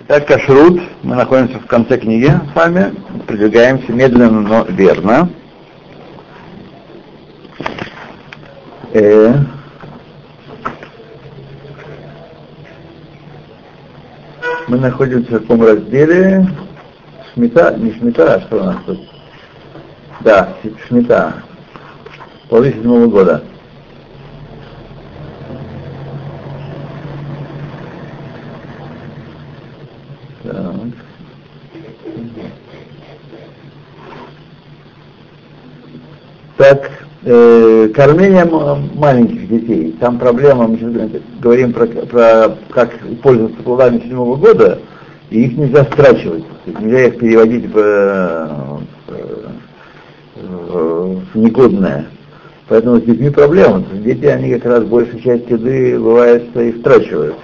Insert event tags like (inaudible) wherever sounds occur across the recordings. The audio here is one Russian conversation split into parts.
Итак, кашрут. Мы находимся в конце книги с вами. Продвигаемся медленно, но верно. Э, мы находимся в каком разделе? Шмита, не шмита, а что у нас тут? Да, шмита. Половина седьмого года. Так, э, кормление маленьких детей. Там проблема, мы сейчас говорим про, про как пользоваться плодами седьмого года, и их нельзя страчивать. Нельзя их переводить в, в, в негодное. Поэтому с детьми проблема. Дети, они как раз большую часть еды, бывает, и страчивают.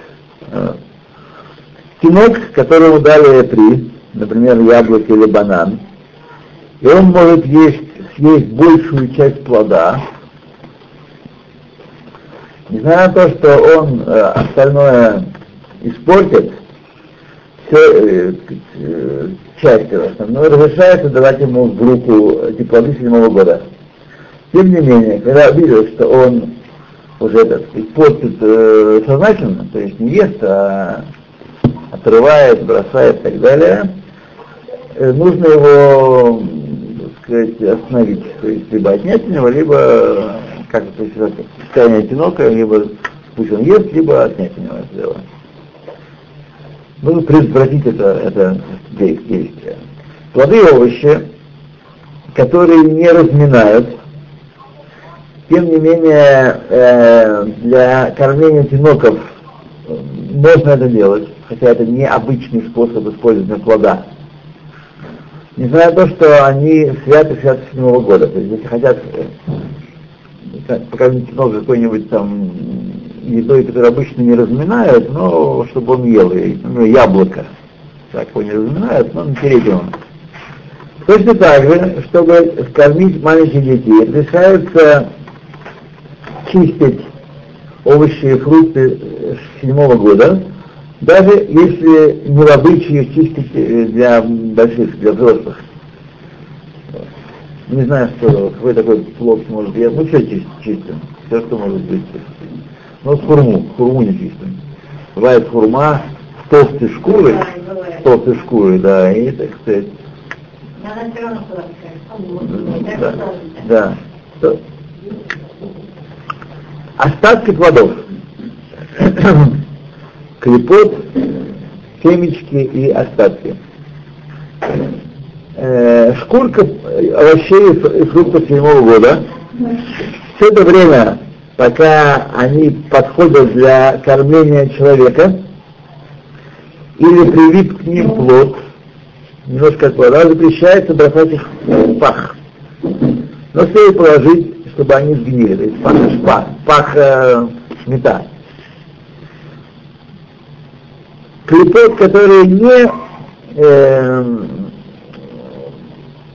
Кинок, которому дали три, например, яблоко или банан, и он может есть съесть большую часть плода, несмотря на то, что он э, остальное испортит, все, э, э, часть его основной, разрешается давать ему в руку эти плоды седьмого года. Тем не менее, когда видел, что он уже этот, испортит э, сознательно, то есть не ест, а отрывает, бросает и так далее, э, нужно его сказать, остановить, то есть либо отнять у него, либо как это состояние одиноко, либо пусть он ест, либо отнять у него это дело. Нужно предотвратить это, это действие. Плоды и овощи, которые не разминают, тем не менее, э, для кормления тиноков можно это делать, хотя это не обычный способ использования плода несмотря на то, что они святы святы седьмого года. То есть если хотят э, покормить много какой-нибудь там едой, которую обычно не разминают, но чтобы он ел, ну, яблоко. Так его не разминают, но натереть его. Точно так же, чтобы кормить маленьких детей, разрешается чистить овощи и фрукты седьмого года, даже если не в обычае чистить э, для больших, для взрослых. Не знаю, что какой такой плод может быть. Ну что чистим? чистим? Все, что может быть. Ну, хурму, хурму не чистим. Бывает хурма с толстой шкурой, с толстой шкурой, да, и так сказать. Да, да. Остатки плодов клепот, семечки и остатки. Э, шкурка овощей и фруктов седьмого года. Все это время, пока они подходят для кормления человека, или прилип к ним плод, немножко от плода, запрещается бросать их в пах. Но следует положить, чтобы они сгнили, то есть пах, пах, пах э, мета. Клепот, которые не э,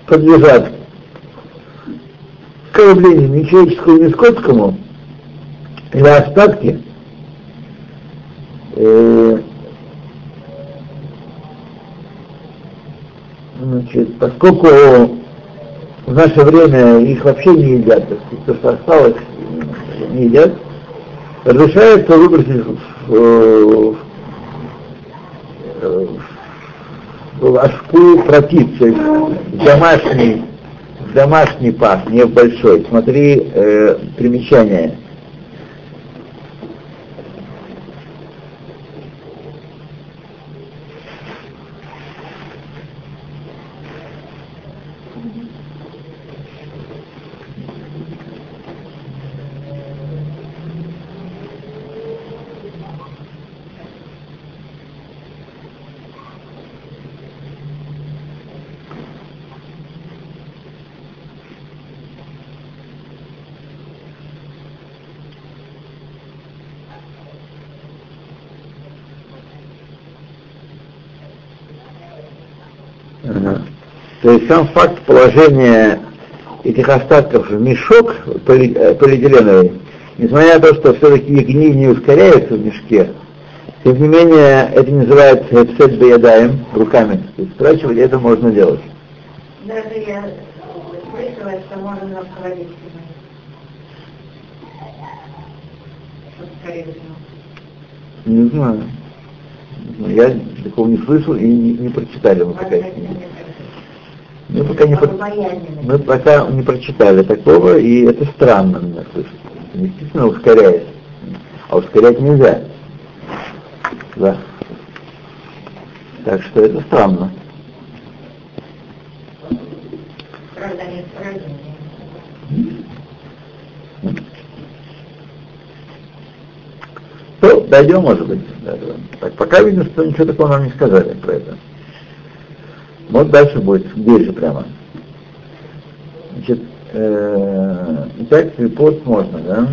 подлежат кормлению ни человеческому, ни скотскому, или остатки, э, значит, поскольку в наше время их вообще не едят, то, что осталось, не едят, разрешается выбросить в, в ложку против, то есть домашний, домашний пах, не в большой. Смотри э, примечание. То есть сам факт положения этих остатков в мешок э, полиэтиленовый, несмотря на то, что все-таки гниль не ускоряется в мешке, Тем не менее, это называется хефсет беядаем руками. То есть страчивать это можно делать. Даже я слышала, что можно холодильнике. Не знаю. Я такого не слышал и не, не прочитали мы пока. Мы пока не, про... мы пока не прочитали такого, и это странно мне слышать. Действительно ускоряет. А ускорять нельзя. Да. Так что это странно. То, дойдем, может быть. Так, пока видно, что ничего такого нам не сказали про это. Вот дальше будет, ближе прямо. Значит, э, итак, пост можно, да?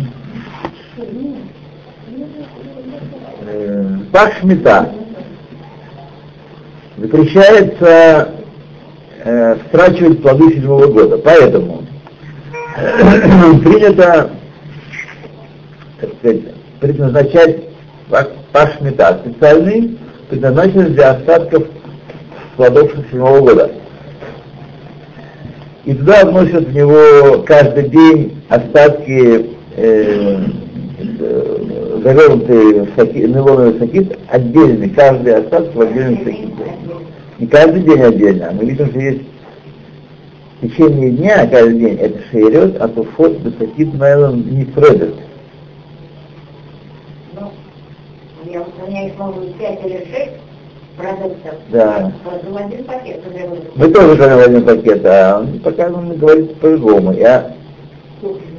Э, запрещается э, страчивать плоды седьмого года. Поэтому (clears throat) принято, так сказать, предназначать пашмита специальный, предназначенный для остатков плодов седьмого года. И туда вносят в него каждый день остатки э, э, завернутые в саки, нейлоновый сакит, отдельный, каждый остаток в отдельном саките. Не каждый день отдельно, а мы видим, что есть в течение дня, каждый день, это шейрет, а то фот до сакит нейлон не фредет. Ну, у меня их могут быть 5 или 6, продуктов. Да. В один пакет уже Мы тоже говорим один пакет, а он пока он говорит по-другому. Я,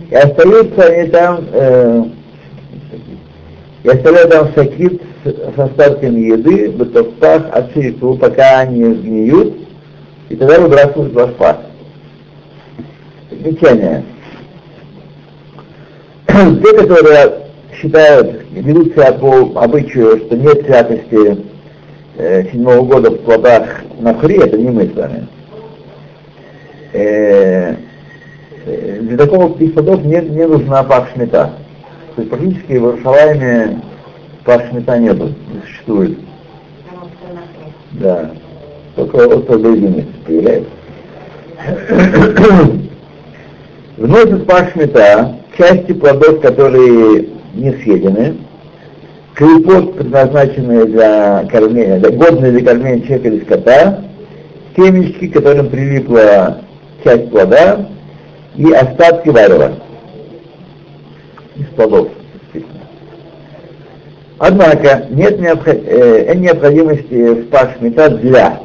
и остаются они там, э, я оставляю там сакит с, с остатками еды, бытовпах, отширику, пока они сгниют, и тогда выбрасывают в ашпах. Примечание. Те, которые считают, ведут себя по обычаю, что нет святости седьмого года в плодах на хри, это не мы с вами. Э, э, для такого таких плодов не, не нужна пах шмета. То есть практически в Иерусалиме пах шмета нету, не существует. Да. Только от Бейдине появляется. Вносят пах шмета части плодов, которые не съедены, клепот, предназначенные для кормления, для, годные для кормления человека или скота, семечки, к которым прилипла часть плода, и остатки варева из плодов. Однако нет э, необходимости в пашмета для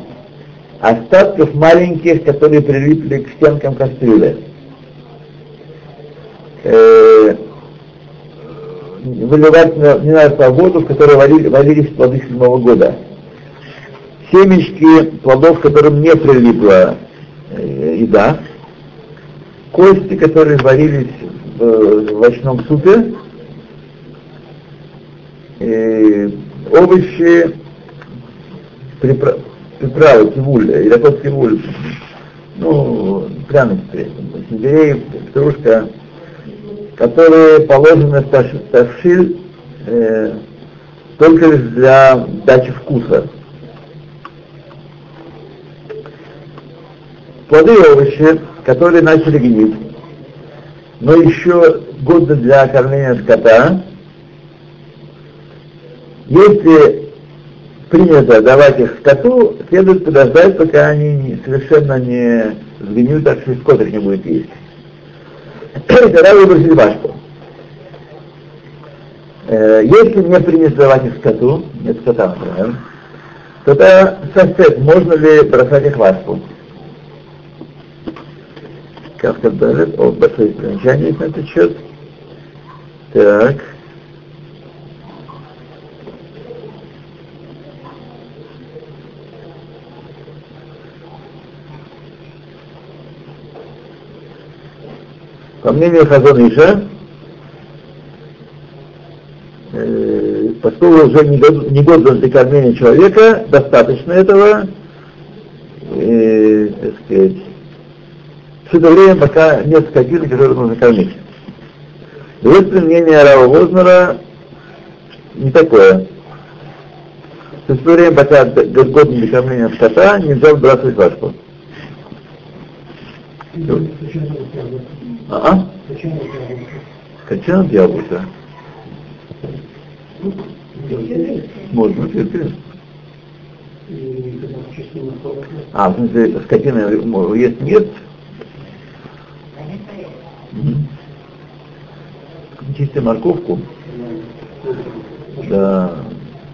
остатков маленьких, которые прилипли к стенкам кастрюли. Выливать не надо воду, в которой варили, варились плоды седьмого года. Семечки плодов, которым не прилипла э, еда, кости, которые варились в, в овощном супе, э, овощи, припра- приправы, кивуль, или кивуль, ну, пряности, сельдерей, петрушка, которые положены в тавшиль э, только лишь для дачи вкуса. Плоды и овощи, которые начали гнить, но еще годны для кормления скота, если принято давать их скоту, следует подождать, пока они совершенно не сгниют, так что скот их не будет есть (coughs) тогда выбросили башку. Э, если не принято давать их скоту, нет скота, например, то это сосед, можно ли бросать их в ашку? Как сказали, о, большое примечание есть на этот счет. Так. По мнению Хазониша, э, поскольку уже не годен для кормления человека, достаточно этого, э, так сказать, все это время, пока нет скотины, которую нужно кормить. Другое мнение Рава Вознера не такое. То есть время пока годного для кормления скота нельзя выбрасывать вашку. А? а? Качан яблоко. Можно, цветы. А, в смысле, скотина ест нет? Чистую морковку. Да.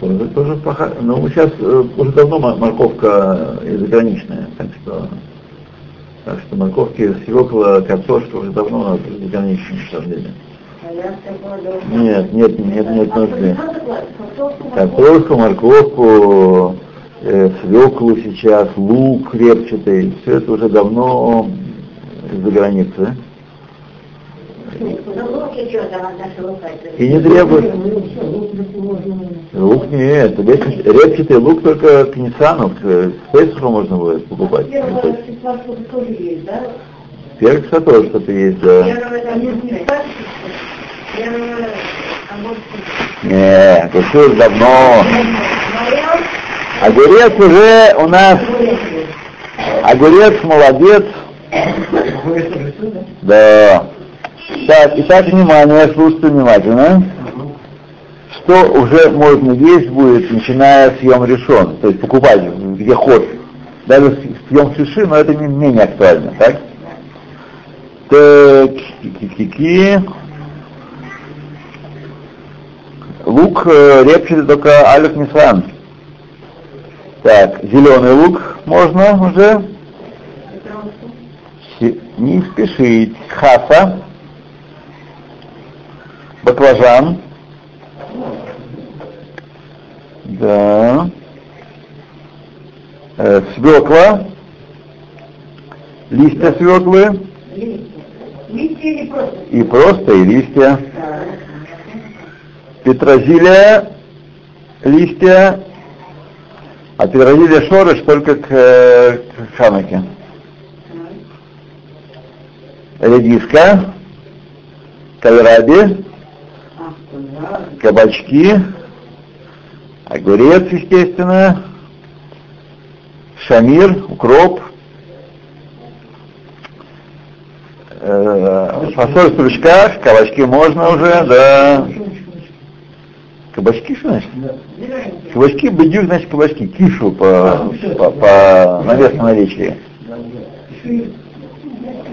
Тоже, тоже плохо. Но сейчас э, уже давно морковка заграничная, так что так что морковки, свекла, картошка уже давно заграничные, на самом деле. Нет, нет, нет, нет нужды. Картошку, морковку, э, свеклу сейчас, лук репчатый, все это уже давно из-за границы. И не требует. Лук нет, репчатый лук только к Ниссану, к Песуху можно будет покупать. Перец тоже что-то есть, да. Нет, уже давно. Огурец уже у нас, огурец молодец. Да. Так, итак, внимание, слушайте внимательно. Что уже можно есть будет, начиная с Йом решен, то есть покупать, где ход. Даже с Йом Шиши, но это не менее актуально, так? Так, ки-ки-ки. Лук э, репчатый только алиф нисан. Так, зеленый лук можно уже. Не спешить. Хаса баклажан. Да. Э, свекла. Листья свеклы. Листья или просто? И просто, и листья. Петрозилия, листья. А петрозилия шорыш только к, к хануке. Редиска, кальраби, кабачки, огурец, естественно, шамир, укроп, э, фасоль в стручках, кабачки можно уже, да. Кабачки что значит? Кабачки, бедюк значит кабачки, кишу по, по, по навесному наречии.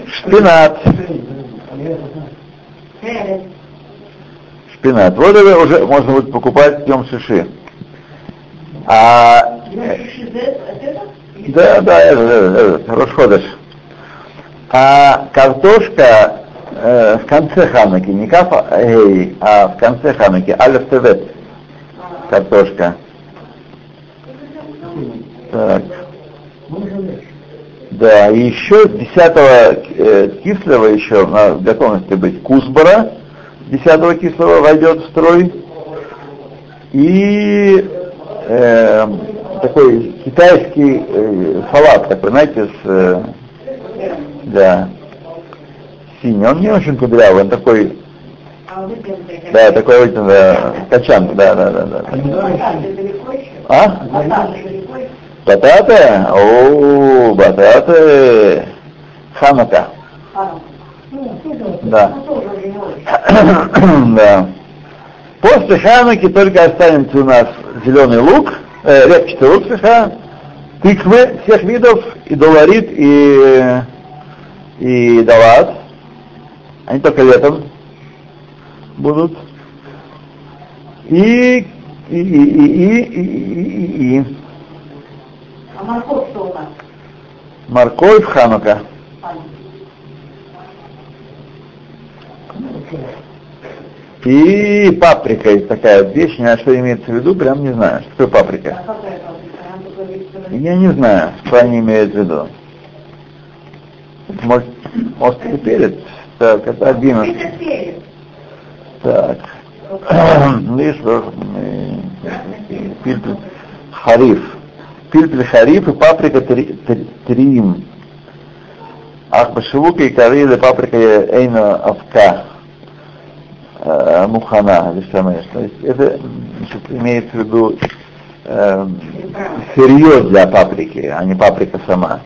Шпинат шпинат. Вот это уже можно будет покупать в шиши. А, да, да, это, это, это Рошходыш. А картошка э, в конце ханаки, не кафа, эй, а в конце ханаки, алиф тевет, картошка. Так. Да, и еще 10 э, кислого еще на готовности быть кусбара, десятого кислого войдет в строй. И э, такой китайский э, салат, такой, знаете, с, э, да, синий. Он не очень кудрявый, он такой, да, такой очень, да, качан, да, да, да, да. А? Бататы? О, бататы. Ханака. Да. (coughs) да. После ханаки только останется у нас зеленый лук, э, репчатый лук, слегка, тыквы всех видов, и доларит, и, и далат. Они только летом будут. И, и, и, и, и, и, и. А морковь что у нас? Морковь ханука. И паприка есть такая вещь, не знаю, что имеется в виду, прям не знаю, что такое паприка. Я не знаю, что они имеют в виду. Может, острый перец? Так, это один. Так. (clears throat) Пильпель хариф. Пильпель хариф и паприка трим. Ах, башевука и коры паприка эйна авка. Э, мухана. То есть это значит, имеется в виду э, сырье для паприки, а не паприка сама.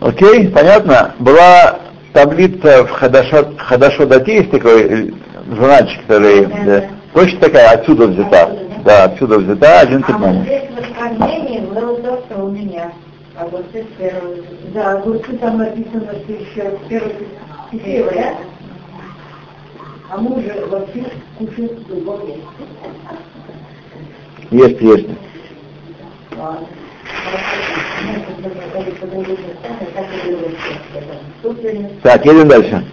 Окей, понятно? Была таблица в Хадашо, Хадашо Дати, такой э, журнальчик, который да, да. точно такая, отсюда взята. Да, отсюда взята, один а вот здесь в оскорблении было то, что у меня. Огурцы с первого. Да, огурцы там написано, что еще с первого февраля. А мы уже вообще кушаем глубоко. Есть, есть. Так, едем дальше.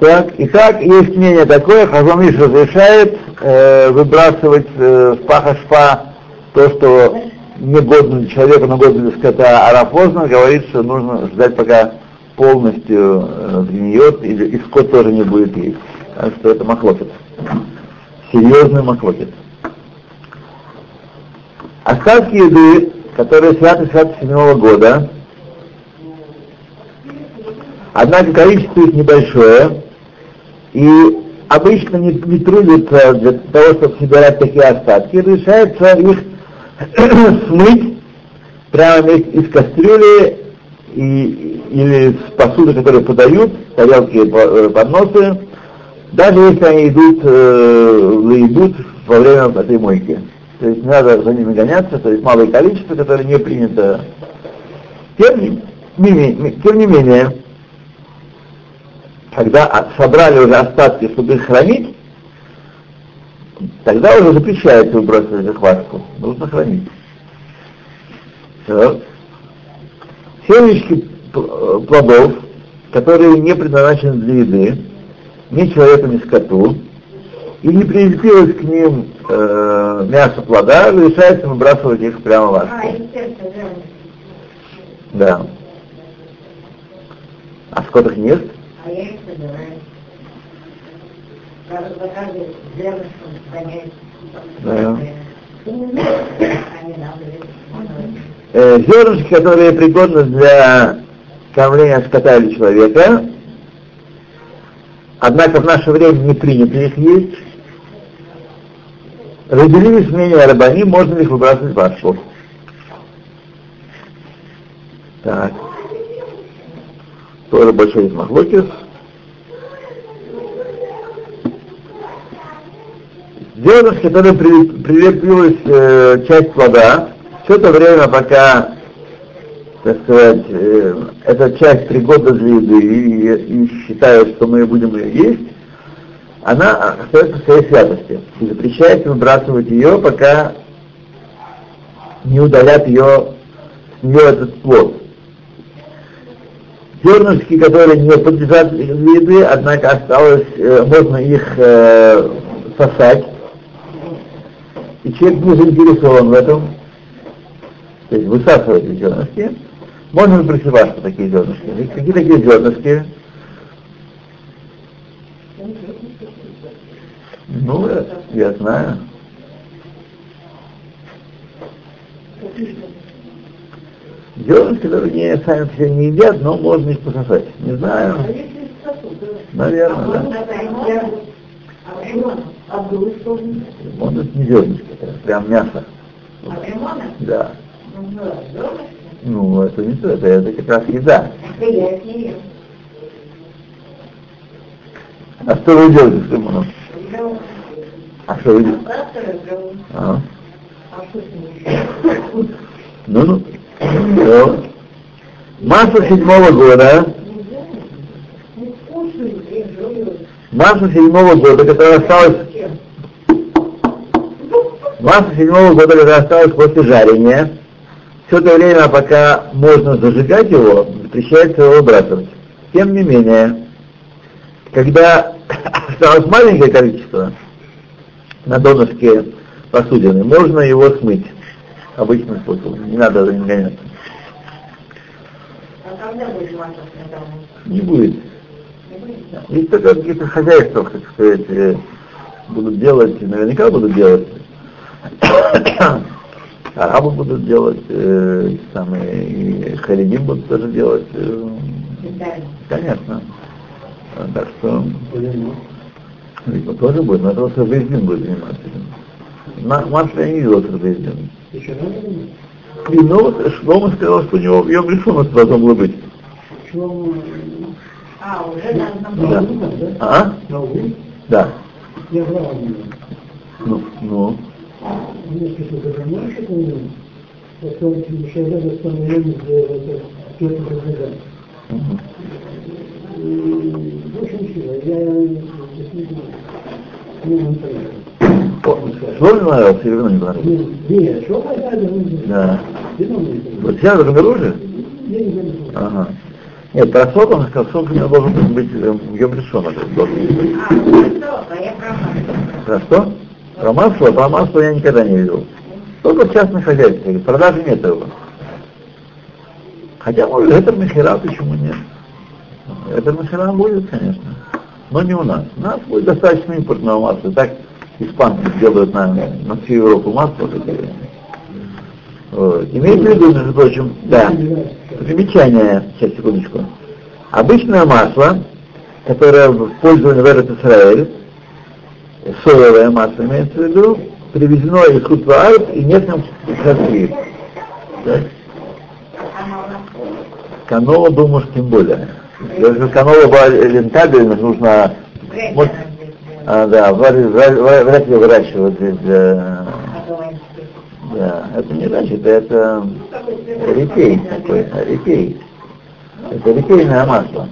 Так, итак, есть мнение такое, Хазамиш разрешает э, выбрасывать э, в пахашпа то, что негодно для человека, но годно для скота, а Рафозна говорит, что нужно ждать, пока полностью э, сгниет, и, и скот тоже не будет есть. Так что это махлокет. Серьезный махлокет. Остатки еды, которые святы святы седьмого года, однако количество их небольшое, и обычно не, не трудятся для того, чтобы собирать такие остатки, решается их (clears throat) смыть прямо из кастрюли и, или посуды, которые подают, тарелки, э, подносы, даже если они идут, э, идут во время этой мойки. То есть не надо за ними гоняться, то есть малое количество, которое не принято. Тем не, менее, тем не менее, когда собрали уже остатки, чтобы их хранить, тогда уже запрещается выбрасывать захватку. Нужно хранить. Все. Семечки плодов, которые не предназначены для еды, ни человеку, ни скоту, и не прилепилось к ним э, мясо плода, решается выбрасывать их прямо в аску. Да. А скот их не ест? А я их. Да. Э, зернышки, которые пригодны для кормления скота или человека, однако в наше время не принято их есть, разделились мнения рабани, можно ли их выбрасывать в ашку. Так. Тоже большой махлокис. Зернышки, которые прилепилась э, часть плода, все это время, пока, так сказать, э, эта часть пригодна для еды и, и считают, что мы будем ее есть, она остается в своей святости. И запрещается выбрасывать ее, пока не удалят ее, с нее этот плод. Зернышки, которые не подлежат еды, однако осталось, э, можно их э, сосать, и человек не заинтересован в этом, то есть высасывать зернышки, можно присылать такие зернышки. Какие такие зернышки? Ну, я знаю. Зернышки, которые не, сами по себе не едят, но можно их пососать. Не знаю. Наверное, да. А Лимон это не зернышки, это прям мясо. А лимона? Да. Ну, это не то, это, это как раз еда. А что вы делаете с лимоном? А что вы делаете? А? Ну, ну. Масло седьмого года. Масло седьмого года, которое осталось Масло седьмого года, которое осталось после жарения, все это время, пока можно зажигать его, запрещается его выбрасывать. Тем не менее, когда (laughs) осталось маленькое количество на донышке посудины, можно его смыть обычным способом. Не надо за ним гоняться. А когда будет масло Не будет. Есть только какие-то хозяйства, так сказать, э, будут делать, наверняка будут делать (coughs) арабы будут делать, э, самые, и харидим будут тоже делать. Э, конечно. Так что... Видимо, тоже будет, но это просто Бездин будет заниматься этим. Я не видел, что Бездин. И ну, Шлома сказал, что у него в Йом Лишон должно было быть. А, уже на да. А? Да. Я знал Ну, ну. Понимаешь, это у него? Потом Шайда восстановление за Петр Бразаган. В общем, все, я действительно не могу понять. Понравился или вино не понравилось? Нет, что понравилось? Да. Вино мне Вот сейчас Гамеруже? Я не знаю. Ага. Нет, про сок он сказал, сок у него должен быть э, в Йом Лишон. А, хорошо, а я права. Про что? Про масло? Про масло я никогда не видел. Только в частных хозяйствах. Продажи нет его. Хотя, может, это махера, почему нет? Это махера будет, конечно. Но не у нас. У нас будет достаточно импортного масла. Так испанцы делают на, на всю Европу масло. Вот. Имейте в виду, между прочим, да, замечание, сейчас, секундочку. Обычное масло, которое в пользовании в Израиль, соевое масло имеется в виду, привезено из Хутваарт и нет там хасвит. Канола, думаю, что тем более. Если канола была рентабельна, нужно... Вот, а, да, вряд ли выращивать здесь. Да, да, это не значит, это репей такой, репей. Это репейное масло.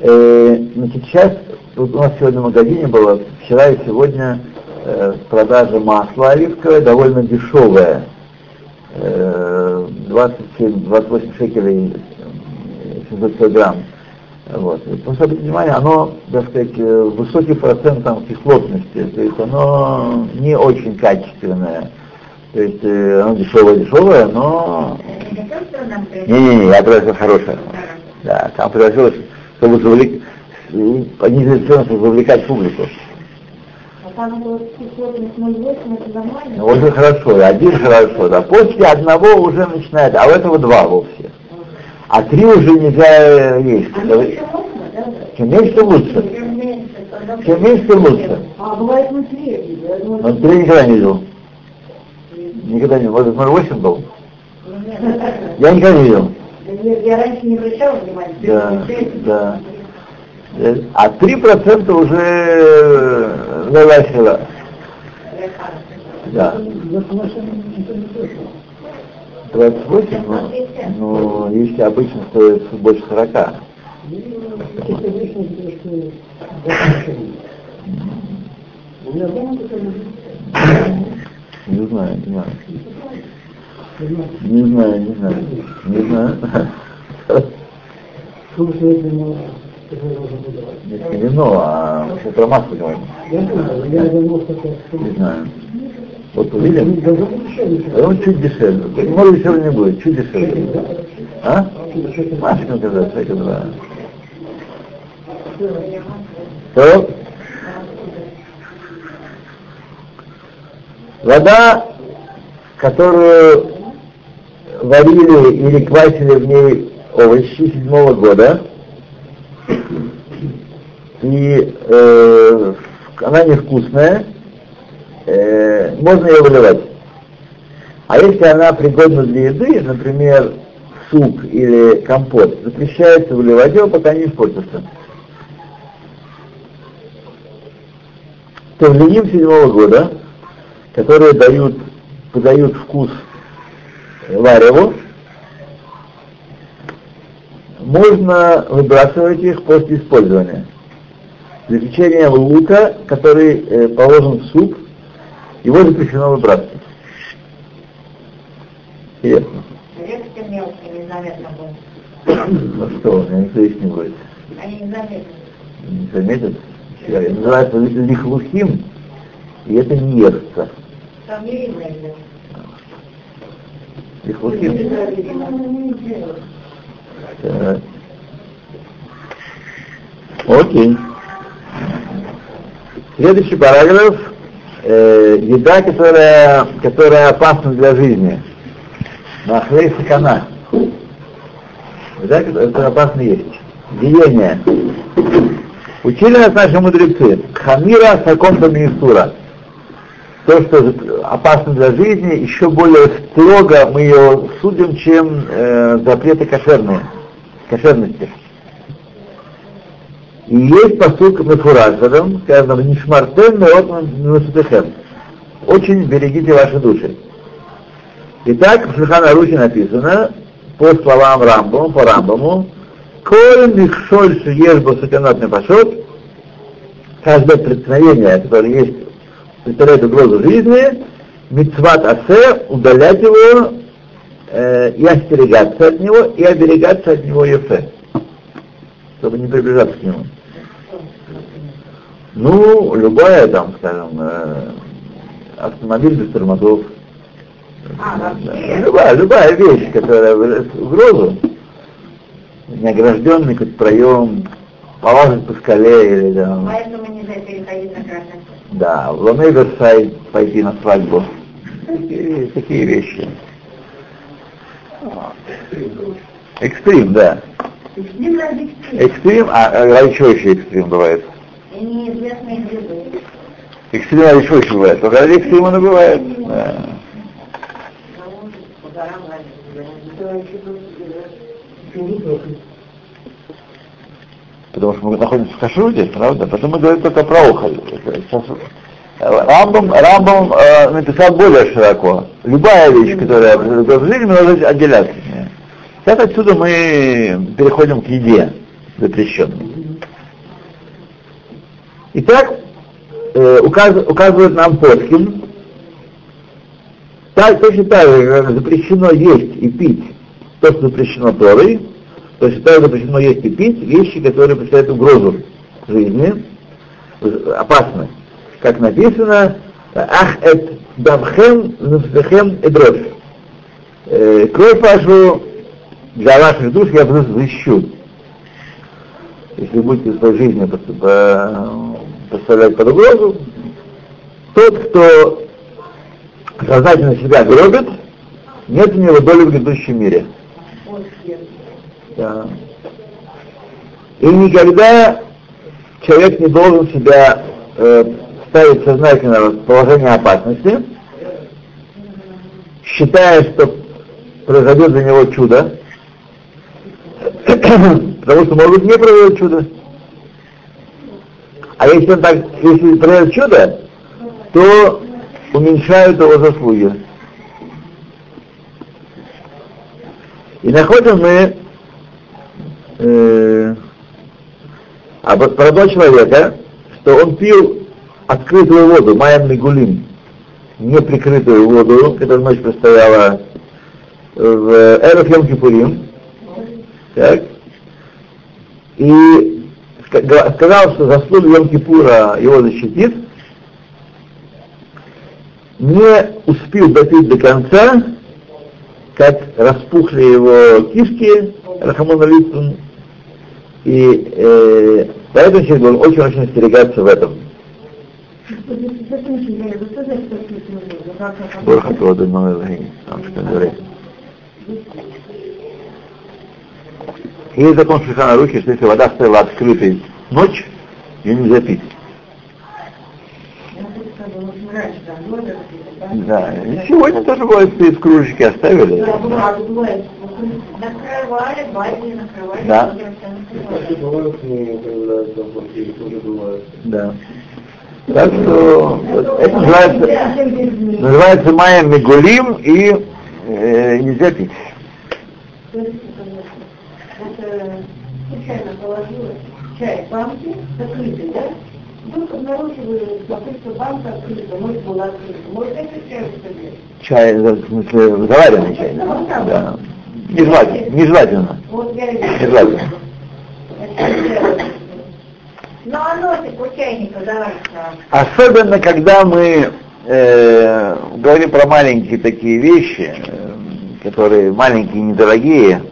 Э, значит, сейчас, у нас сегодня в магазине было, вчера и сегодня э, продажа масла оливковое довольно дешевое. Э, 27-28 шекелей 700 килограмм. Вот. И Просто обратите внимание, оно, так сказать, э, высокий процент там кислотности, то есть оно не очень качественное. То есть э, оно дешевое-дешевое, но... Не-не-не, я говорю, хорошее. Да, там предложилось, чтобы завлек... понизить цену, чтобы завлекать публику. Ну, Очень хорошо, один хорошо, да. После одного уже начинает, а у этого два вовсе. А три уже нельзя есть. Чем меньше, тем лучше. Чем меньше, тем лучше. А бывает внутри. Три никогда не видел. Никогда не видел. Вот номер восемь был. Я никогда не видел. Я раньше не обращала внимания. Да, да. А три процента уже выращила. Да. 28, ну, ну, если обычно стоит больше 40. Не знаю, не знаю. Не знаю, не знаю. Не знаю. Нет, не вино, а про масло говорим. Не знаю. Вот увидим? А он чуть дешевле. Может дешевле не будет, чуть дешевле. А? Машина когда, всякие два. То вода, которую варили или квасили в ней овощи седьмого года, и э, она невкусная, э, можно ее выливать. А если она пригодна для еды, например, суп или компот, запрещается выливать его, пока не испортится. Тавлиним седьмого года, которые дают, подают вкус вареву, можно выбрасывать их после использования. За исключением лука, который э, положен в суп, его запрещено выбрасывать. Интересно. Ну что, никто их не будет. Они не заметят. Не заметят? Это называется лихлухим, и это не естся. Там не видно. Лихлухим. Так. Окей. Следующий параграф э, еда, которая, которая опасна для жизни. Махлей сакана. Еда, которая опасна есть. Деяние. Учили нас наши мудрецы. Хамира саконта миисура. То, что опасно для жизни, еще более строго мы ее судим, чем э, запреты кошерные, кошерности. И есть посылка Мефуражером, сказано, Нишмартен Меотман Очень берегите ваши души. Итак, в Шульхана Рухи написано, по словам Рамбаму, по Рамбаму, Коль Михшоль Шиеш Басуканат Непашот, каждое преткновение, которое есть, представляет угрозу жизни, Мицват Асе, удалять его э, и остерегаться от него, и оберегаться от него Ефе, чтобы не приближаться к нему. Ну, любая там, скажем, э, автомобиль без тормозов. А, Да, любая, любая вещь, которая в угрозу, неогражденный какой-то проем, полазать по скале или там, Поэтому нельзя переходить на красный да, в Ломе Версай пойти на свадьбу. Такие, такие вещи. Экстрим, да. Экстрим ради экстрим. Экстрим, а, а ради чего еще экстрим бывает? И неизвестные грибы. Чего еще бывает? Только ради экстрима не бывает. Потому что мы находимся в кашруте, правда? Потом мы говорим только про ухоль. Сейчас, Рамбам, Рамбам э, написал более широко. Любая вещь, которая жизни, нужно отделяться. от нее. Сейчас отсюда мы переходим к еде запрещенной. Итак, э, указ- указывает нам Поскин, так, точно так же, как запрещено есть и пить то, что запрещено Торой, точно так же запрещено есть и пить вещи, которые представляют угрозу жизни, опасны. Как написано, ах эт дамхем навсехем эдрош. Э, Кровь вашу для ваших душ я защищу. Если будете своей пос- по- поставлять под угрозу, тот, кто сознательно себя гробит, нет у него доли в грядущем мире. Да. И никогда человек не должен себя э, ставить сознательно в положение опасности, считая, что произойдет для него чудо, (clears throat) потому что, может не произойдет чудо. А если он так, если произойдет чудо, то уменьшают его заслуги. И находим мы э, об- про одного человека, что он пил открытую воду, Майям Мигулим, неприкрытую воду, которая ночь простояла в Эров Йом Кипурим, так, и ска- сказал, что заслуга Йом Кипура его защитит, не успел допить до конца, как распухли его кишки, Рахамон Алитсун, и э, поэтому человек должен очень-очень остерегаться в этом. Бархат воды там что говорит. Есть закон Шихана Рухи, что если вода стояла открытой ночь, ее нельзя пить. Да, и сегодня тоже бывает, из кружечки оставили. Накрывали, баки накрывали. Да. Да. Так что это называется, называется Майя Мегулим и э, нельзя пить. Случайно положила чай в банке, закрытый, да? Вдруг обнаруживаю, что банка открыта, может была открыта. Может, это чай вставляет. Чай, в смысле, заваренный чай. Да. да. Нежелательно. Нежелательно. Вот я Нежелательно. Ну, а носик у чайника заварится. Особенно, когда мы э, говорим про маленькие такие вещи, э, которые маленькие, недорогие,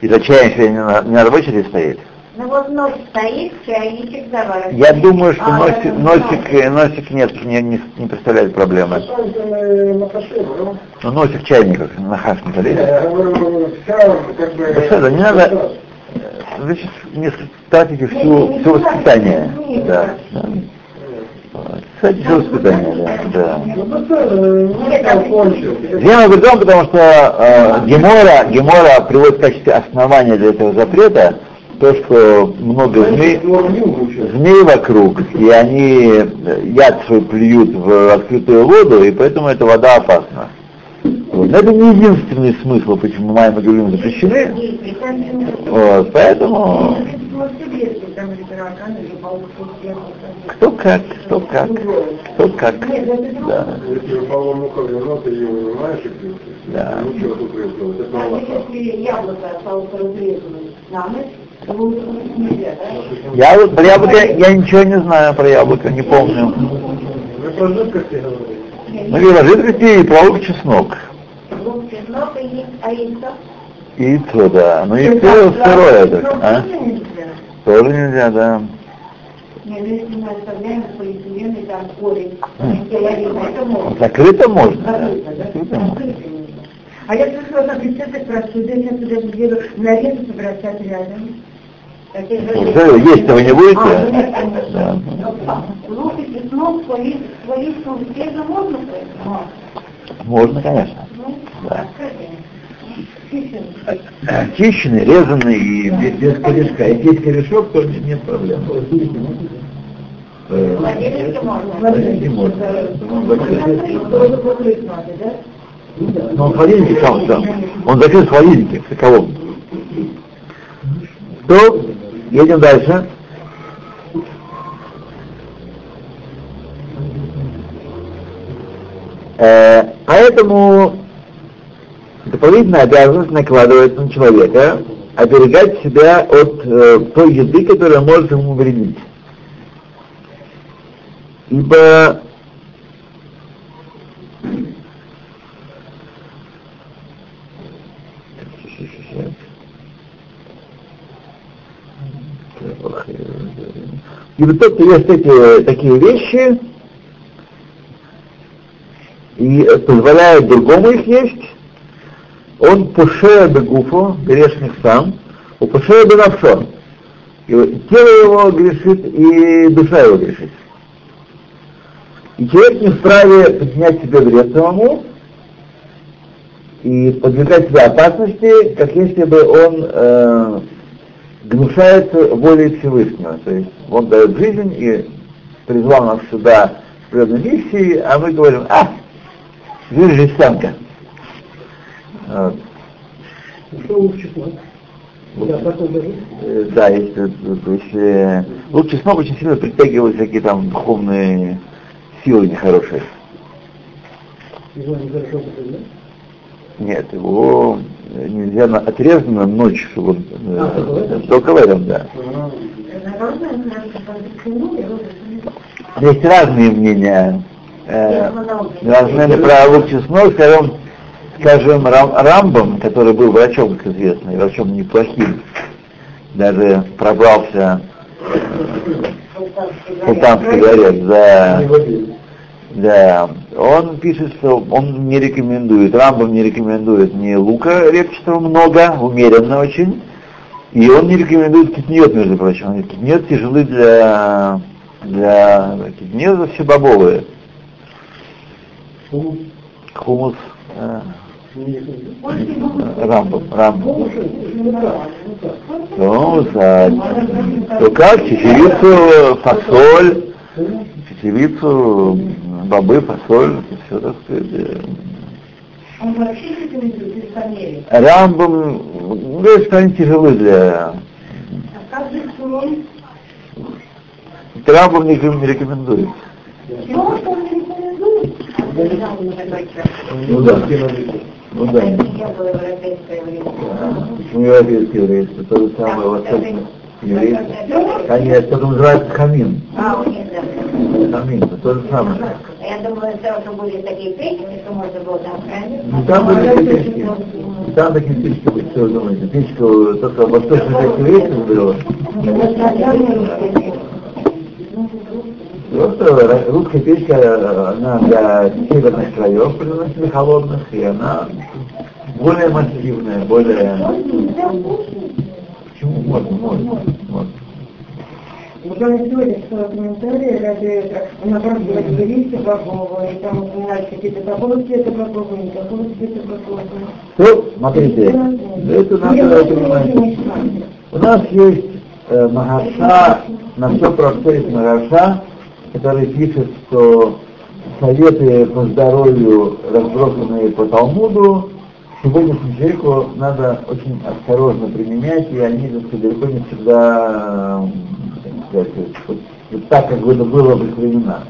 и за чаем сегодня не на, не на рабочей стоит. Ну вот нос стоит, чайничек заваривает. Я думаю, что А, носик, это носик, э, носик нет, не, не, не представляет проблемы. Но носик чайника на хаш не залезет. Я говорю, вся как бы... Беседа, не надо, вы сейчас несколько тратите всю, все воспитание. Да, да. Кстати, все воспитание, да. Я о том, потому что э, Гемора, Гемора приводит в качестве основания для этого запрета то, что много змей, змей вокруг, и они э, яд свой плюют в открытую воду, и поэтому эта вода опасна. Вот. Но это не единственный смысл, почему Майя Магулим запрещены. Вот, поэтому кто как, кто как, кто как. Да. И. Да. Что тут? Я вот про яблоко, я ничего не знаю про яблоко, не помню. Вы про жидкости говорите? Ну, говорила жидкости и про лук чеснок. Лук, чеснок и яйцо. Яйцо? Да. Ну, яйцо сырое, так, а? Тоже нельзя, да. Не, ну и. Закрыто можно. да. Закрыто, да? Можно. Закрыто нельзя. А я слышала, как рецепты простуды, я туда еду, нарезать и бросать рядом. Ну, что, есть-то вы не будете? А. Да. Свежим можно конечно. Ну, Да. Чищен. Очищенный, резанный и без, без корешка. Если есть корешок, то нет проблем. Холодильнике можно. холодильнике можно. Да? Но он в холодильнике сам, сам. Он закрыт в холодильнике, в таковом. То, едем дальше. Э, поэтому дополнительная обязанность накладывается на человека оберегать себя от э, той еды, которая может ему вредить. Ибо Ибо тот, кто ест эти такие вещи и позволяет другому их есть, он пуше бегуфо, грешник сам, у пуше бенавшо. И тело его грешит, и душа его грешит. И человек не вправе причинять себе вред самому и подвергать себя опасности, как если бы он э, гнушается волей Всевышнего. То есть он дает жизнь и призвал нас сюда с природной миссией, а мы говорим, а, жизнь жестянка. Вот. Что лук чеснок? Я потом. Э, Да, если, если лук чеснок очень сильно притягивает всякие там духовные силы нехорошие. Не? Нет, его нельзя на, отрезано ночь, чтобы он, э, А, только в этом? да. Есть разные мнения. Э, разные про лук чеснок, скажем, скажем, Рам, Рамбом, который был врачом, как известно, и врачом неплохим, даже пробрался в Султанский дворец, да, да, он пишет, что он не рекомендует, Рамбом не рекомендует ни лука репчатого много, умеренно очень, и он не рекомендует китниот, между прочим. Он говорит, китниот тяжелый для, для китниот все бобовые. Хумус, э, Рамбом, Рамбом. Ну, за, то как, чечевицу, фасоль, чечевицу, бобы, фасоль, все, так сказать. э. Он вообще не рекомендует. Рамбом, ну, говорит, что они тяжелы для... А как же соль? Рамбом не реком- не рекомендует. Чего он не рекомендует? Не. Ну да. Ну да. Не. Ну, европейский еврейство, то же самое восточное еврейство. Конечно, это называется хамин. А. Хамин, это то же самое. Я думала, что были такие песни, что можно было там хранить. Ну, там были такие печки. И там такие печки были, что вы думаете? Печку только восточная печка есть было? Просто русская печка, она для северных краев приносит холодных, и она более массивная, более... Почему можно, можно, можно. Буквально сегодня читала комментарии, наоборот, говорит, берите Богова, и там упоминают какие-то такого цвета Богова, не такого цвета Богова. То, смотрите, это надо понимать. У нас есть э, Магаша, на все про все есть Магаша, который пишет, что советы по здоровью, разбросанные по Талмуду, сегодняшнему человеку надо очень осторожно применять, и они, далеко не всегда, сказать, вот, так, как это было в их времена.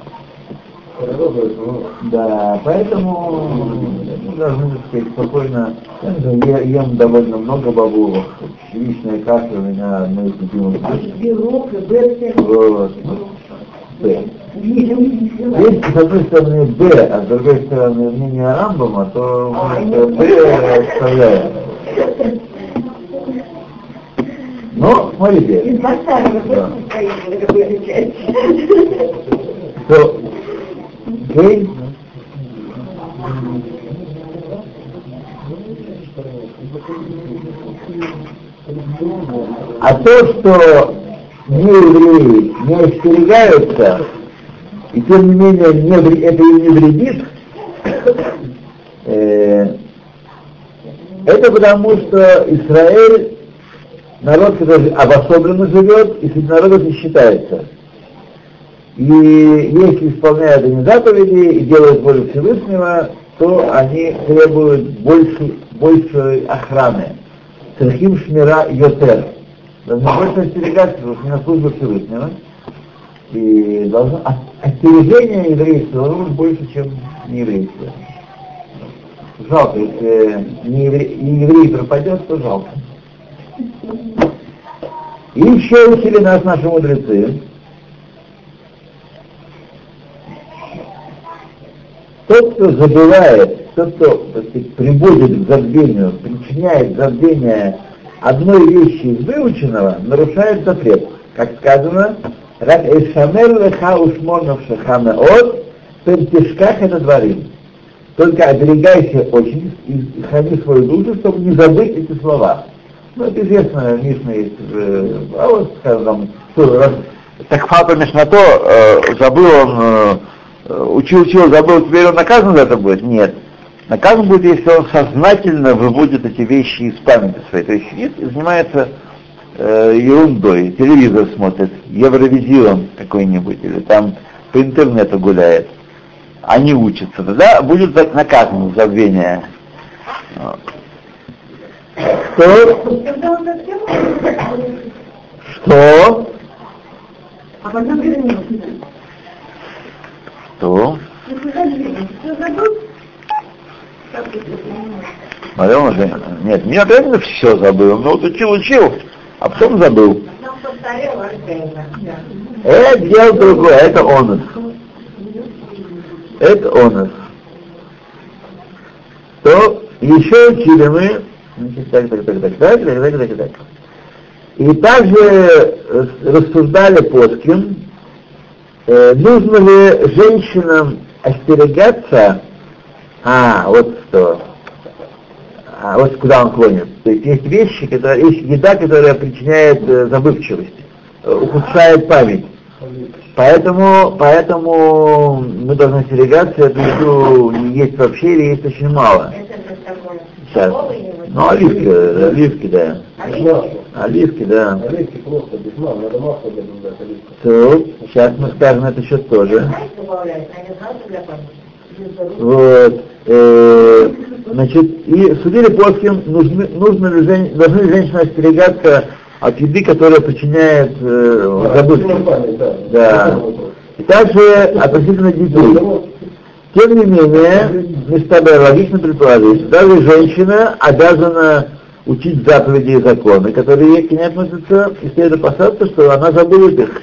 Да, поэтому мы должны, так сказать, спокойно, я, я ем довольно много бобовых, яичная каша у меня одно из любимых. Белок. Вот. Б. Если с одной стороны Б, а с другой стороны мнение Рамбама, то мы это Б оставляем. Но, смотрите, Из Басарова Да. что Гей А то, что неевреи не остерегаются, и тем не менее не вре- это им не вредит, э, это потому, что Израиль народ, который обособленно живет, и среди народов не считается. И если исполняют они заповеди и делают волю Всевышнего, то они требуют больше, большей охраны. Цехим шмира йотер. Должны больше остерегаться, потому что на службе Всевышнего. И должно, а- остережение еврейства должно быть больше, чем нееврейство. Жалко, если не еврей, не еврей пропадет, то жалко. И еще учили нас наши мудрецы, Тот, кто забывает, тот, кто сказать, приводит к забвению, причиняет забвение одной вещи из выученного, нарушает запрет. Как сказано, «Рак эшамер леха ушмонов шахаме от, пентишках это дворим». Только оберегайся очень и храни свою душу, чтобы не забыть эти слова. Ну, это известно, Мишна есть, э, а вот, скажем, так папа Мишнато, э, забыл он, э, э, учил, учил, забыл, теперь он наказан за это будет? Нет. Наказан будет, если он сознательно выводит эти вещи из памяти своей. То есть сидит и занимается э, ерундой, телевизор смотрит, Евровизион какой-нибудь, или там по интернету гуляет, а не учится, тогда будет за- наказан за забвение. Что? Что? Что? Смотрел на Нет, меня обязательно все забыл, но вот учил, учил, а потом забыл. Это дело другое, это он. Это он. То еще учили мы значит, так, так, так, так, так, так, так, так, так. И также рас- рассуждали плоским, э, нужно ли женщинам остерегаться, а, вот что, а, вот куда он клонит. То есть есть вещи, которые, есть еда, которая причиняет э, забывчивость, э, ухудшает память. Поэтому, поэтому мы должны остерегаться эту еду не есть вообще или есть очень мало. Это его. Ну, оливки, оливки, да. Оливки? Оливки, да. Оливки просто без масла, надо масло добавлять оливки. То, сейчас мы скажем это счет тоже. Для. Вот. Э, значит, и судили плоским, нужны, нужно ли жен, должны ли женщины остерегаться от еды, которая причиняет э, да. Да. И также относительно детей. Тем не менее, мы с тобой логично предположить, что даже женщина обязана учить заповеди и законы, которые ей к ней относятся, и следует опасаться, что она забудет их.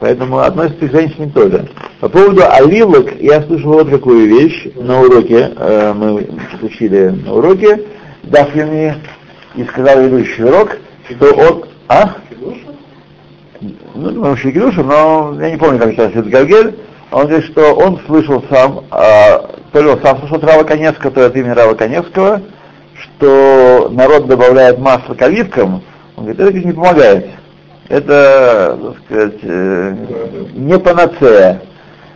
Поэтому относится к женщине тоже. По поводу оливок я слышал вот какую вещь на уроке, э, мы учили на уроке, Дафлини, и сказал ведущий урок, что он... А? Ну, что Кедуша, но я не помню, как сейчас это Гальгель. Он говорит, что он слышал сам, а, то ли он сам слышал от Рава Коневского, то от имени Рава Коневского, что народ добавляет масло к оливкам, он говорит, это не помогает. Это, так сказать, э, не панацея.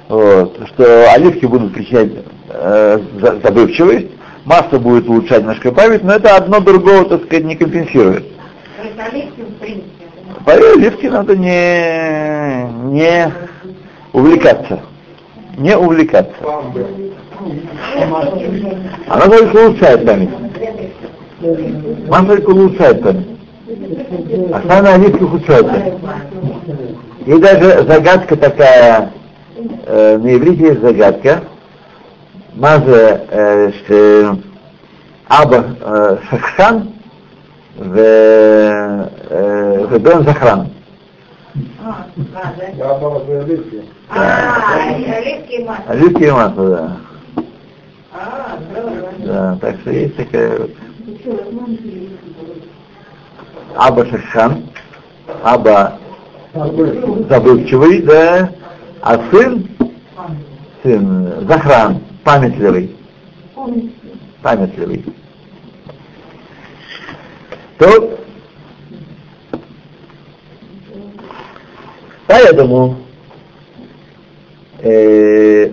Вот, что оливки будут причинять э, забывчивость, масло будет улучшать нашу память, но это одно другого, так сказать, не компенсирует. То есть оливки, в принципе, По оливке надо не, не увлекаться. Не увлекаться. Она только улучшает память. Она только улучшает память. А самое английский ухудшает память. И даже загадка такая, э, на иврите есть загадка. Маза э, Аба э, Шахшан в, э, э в Дон Захран. А, а, да? Я твоя листья. А, оливки и масло. Оливки и масло, да. А, здорово. да. Так что есть такая вот. Аба Шаххан, Аба забывчивый, да, а сын, сын Захран, памятливый. Памятливый. То, поэтому э,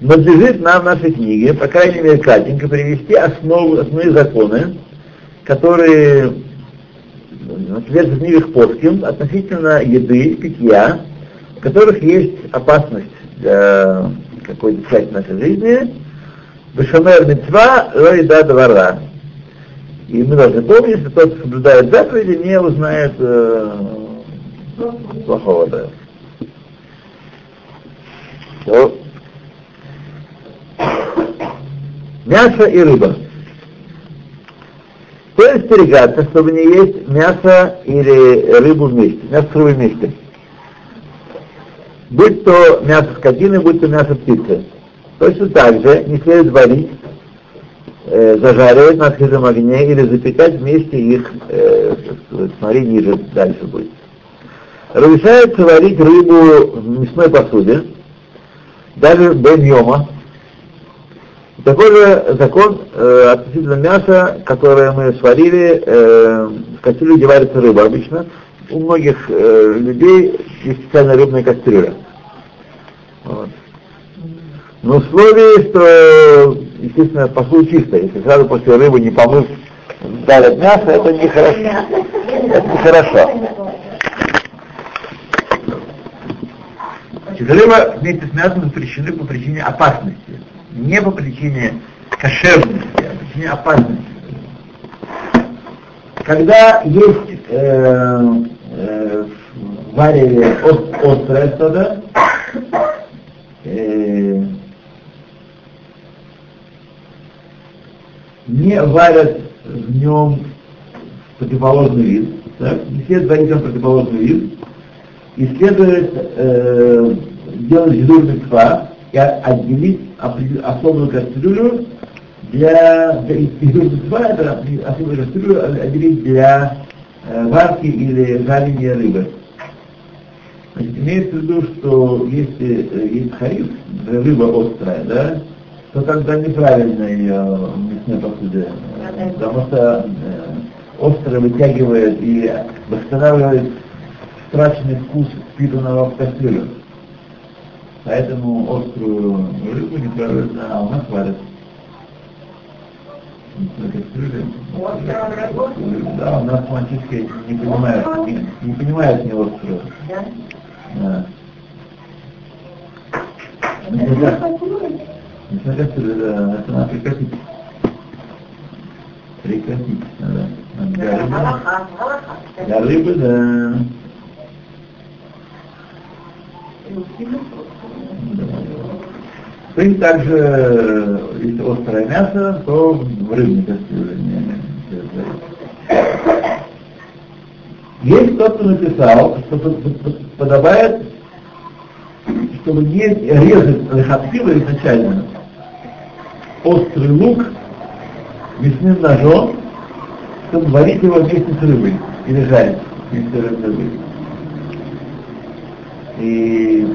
надлежит нам в нашей книге, по крайней мере, кратенько привести основу, основные законы, которые содержат в книгах Поским относительно еды, питья, в которых есть опасность для какой-то части нашей жизни, Бешамер мецва, еда двора. И мы должны помнить, что тот, кто соблюдает заповеди, не узнает э, плохого. Да. Все. Мясо и рыба. Стоит остерегаться, чтобы не есть мясо или рыбу вместе, мясо с рыбой вместе. Будь то мясо скотины, будь то мясо птицы. Точно так же не следует варить, э, зажаривать на открытом огне или запекать вместе их, э, смотри, ниже дальше будет. Разрешается варить рыбу в мясной посуде, даже бен йома. Такой же закон э, относительно мяса, которое мы сварили, э, в кастрюле, где варится рыба обычно. У многих э, людей есть специальная рыбная кастрюля. Вот. Но условие, что, естественно, посуд чисто. Если сразу после рыбы не помыв давят мясо, это нехорошо. Это нехорошо. Рыба вместе с мясом запрещены по причине опасности. Не по причине кошерности, а по причине опасности. Когда есть э, э, в вареве ост- острое что-то, э, не варят в нем противоположный вид, так? не следует варить в нем противоположный вид, и следует э, делать жидур митцва и отделить особую кастрюлю для, жидур митцва, это особую кастрюлю отделить для э, варки или жарения рыбы. Значит, имеется в виду, что если э, есть хариф, рыба острая, да, то тогда неправильно ее в мясной посуде, э, потому что э, острое вытягивает и восстанавливает страшный вкус впитанного в кастрюлю. Поэтому острую рыбу неправильно, а у нас варят. Да, у нас мальчишки не понимают, не, не понимают не острую. Да? Да. Нельзя. Не кастрюле, да, это надо прекратить. Прекратить галаха. для рыбы, да. И также, э, если острое мясо, то в рыбной кастрюле. Есть тот, кто написал, что под- под- подобает чтобы не резать лохатхила изначально острый лук мясным ножом, чтобы варить его вместе с рыбой или жарить вместе с рыбой. И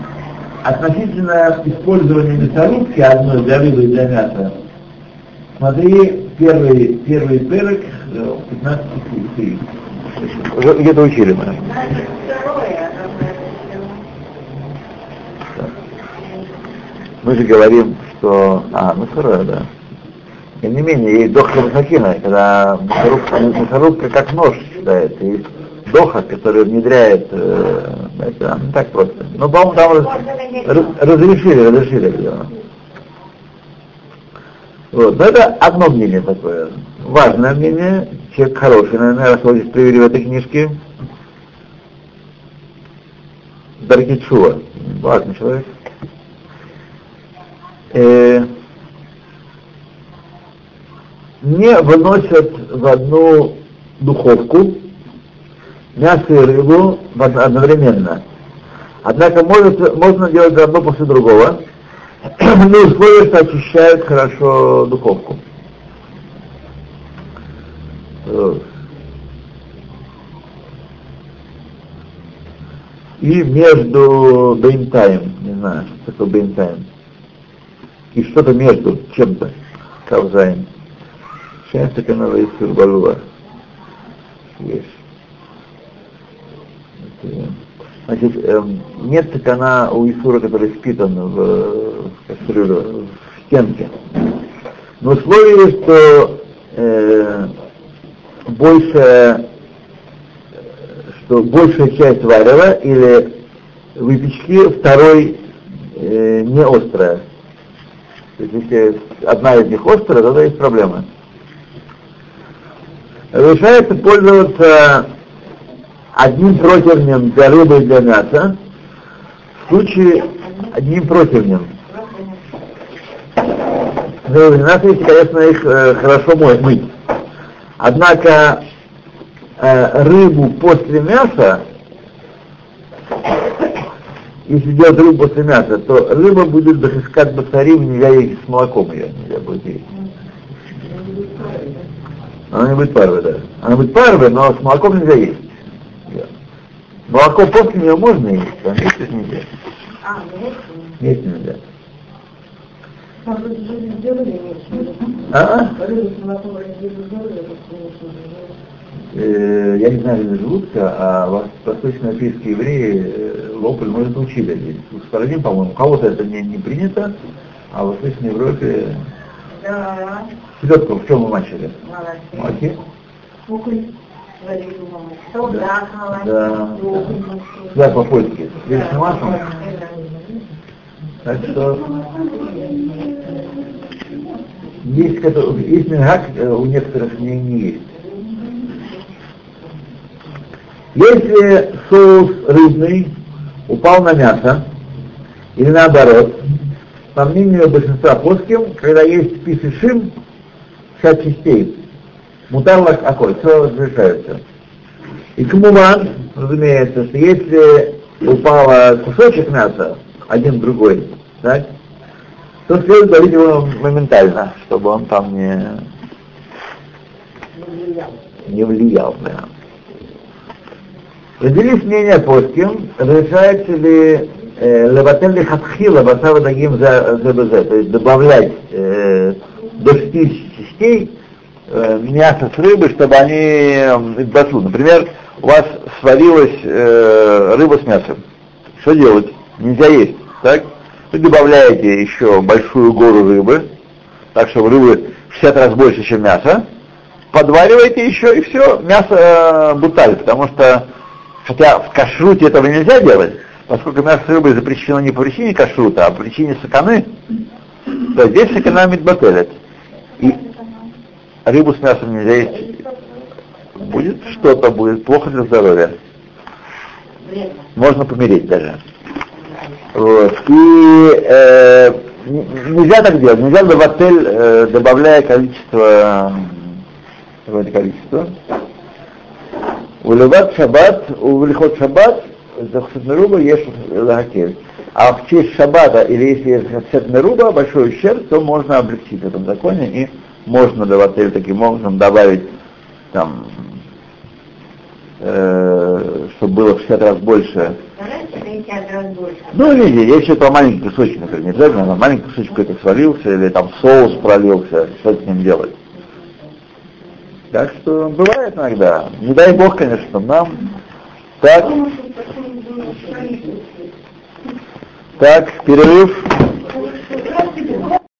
относительно использования мясорубки одной для рыбы и для мяса, смотри первый, первый перек, 15 стих. Где-то учили мы. Мы же говорим, что... А, ну второе, да. Тем не менее, есть доха Махакина, когда мясорубка, мясорубка как нож считается. Есть доха, который внедряет, э, это не так просто. Но, по-моему, там раз, раз, разрешили, разрешили это. Вот. Но это одно мнение такое. Важное мнение, человек хороший, наверное, раз здесь привели в этой книжке. Даркичуа, важный человек. Э, не выносят в одну духовку мясо и рыбу одновременно. Однако может, можно делать одно после другого, (clears throat) но условия, что очищают хорошо духовку. И между бейнтайм, не знаю, что такое бейнтайм, и что-то между чем-то, кавзаем. Канала из Балуа. Есть. Значит, эм, нет стакана у Исура, который спитан в, в кастрюлю, в стенке. Но условие, что э, больше, что большая часть варева или выпечки второй э, не острая. То есть если одна из них острая, тогда есть проблемы. Разрешается пользоваться одним противнем для рыбы и для мяса, в случае одним противнем. Рыбы и мясо, если, конечно, их э, хорошо мыть. Однако э, рыбу после мяса, если делать рыбу после мяса, то рыба будет дохискать басарим, нельзя есть с молоком ее, нельзя будет есть. Она не будет парвой, да. Она будет парвой, но с молоком нельзя есть. Молоко после нее можно есть, а вместе нельзя. А, Вместе нельзя. А? Сделали, Э, я не знаю, где живутся, а вос- восточноевропейские евреи э, Лополь, может, учили. Здесь В Сфарадим, по-моему, у кого-то это не, не принято, а в Восточной Европе Да, селедку в чем вы мачили? молодец. Молоке? Да. Да, по-польски. С маслом. Да. Так что есть, есть мингак, э, у некоторых не, не есть. Если соус рыбный упал на мясо, или наоборот, по мнению большинства плоским, когда есть писышим, шесть частей, мутарлах аколь, все разрешается. И кмуман, разумеется, что если упало кусочек мяса, один другой, так, то следует удалить его моментально, чтобы он там не, не влиял. Да. Разделись мнение плоским, разрешается ли леватель хатхила басава дагим за ЗБЗ, то есть добавлять э, до шести частей э, мясо с рыбы, чтобы они басу. Например, у вас сварилась э, рыба с мясом. Что делать? Нельзя есть, так? Вы добавляете еще большую гору рыбы, так что рыбы в 60 раз больше, чем мясо, подвариваете еще и все, мясо э, буталь, потому что, хотя в кашруте этого нельзя делать, поскольку мясо с рыбой запрещено не по причине кашрута, а по причине саканы, то здесь сакана мидбателет. И рыбу с мясом нельзя есть. Будет что-то, будет плохо для здоровья. Можно помереть даже. Вот. И э, нельзя так делать, нельзя в отель, э, добавляя количество, какое-то количество. У Леват Шаббат, у Велихот Шаббат за Хсетмеруба ешь Лагакель. А в честь Шаббата, или если есть Хсетмеруба, большой ущерб, то можно облегчить в этом законе, и можно давать таким образом добавить там э, чтобы было в 60 раз больше. Раньше 50 раз больше. Ну, видите, я еще про маленький кусочек, например, не обязательно, там маленький кусочек какой-то свалился, или там соус пролился, что с ним делать. Так что бывает иногда. Не дай бог, конечно, нам. Так, так, перерыв.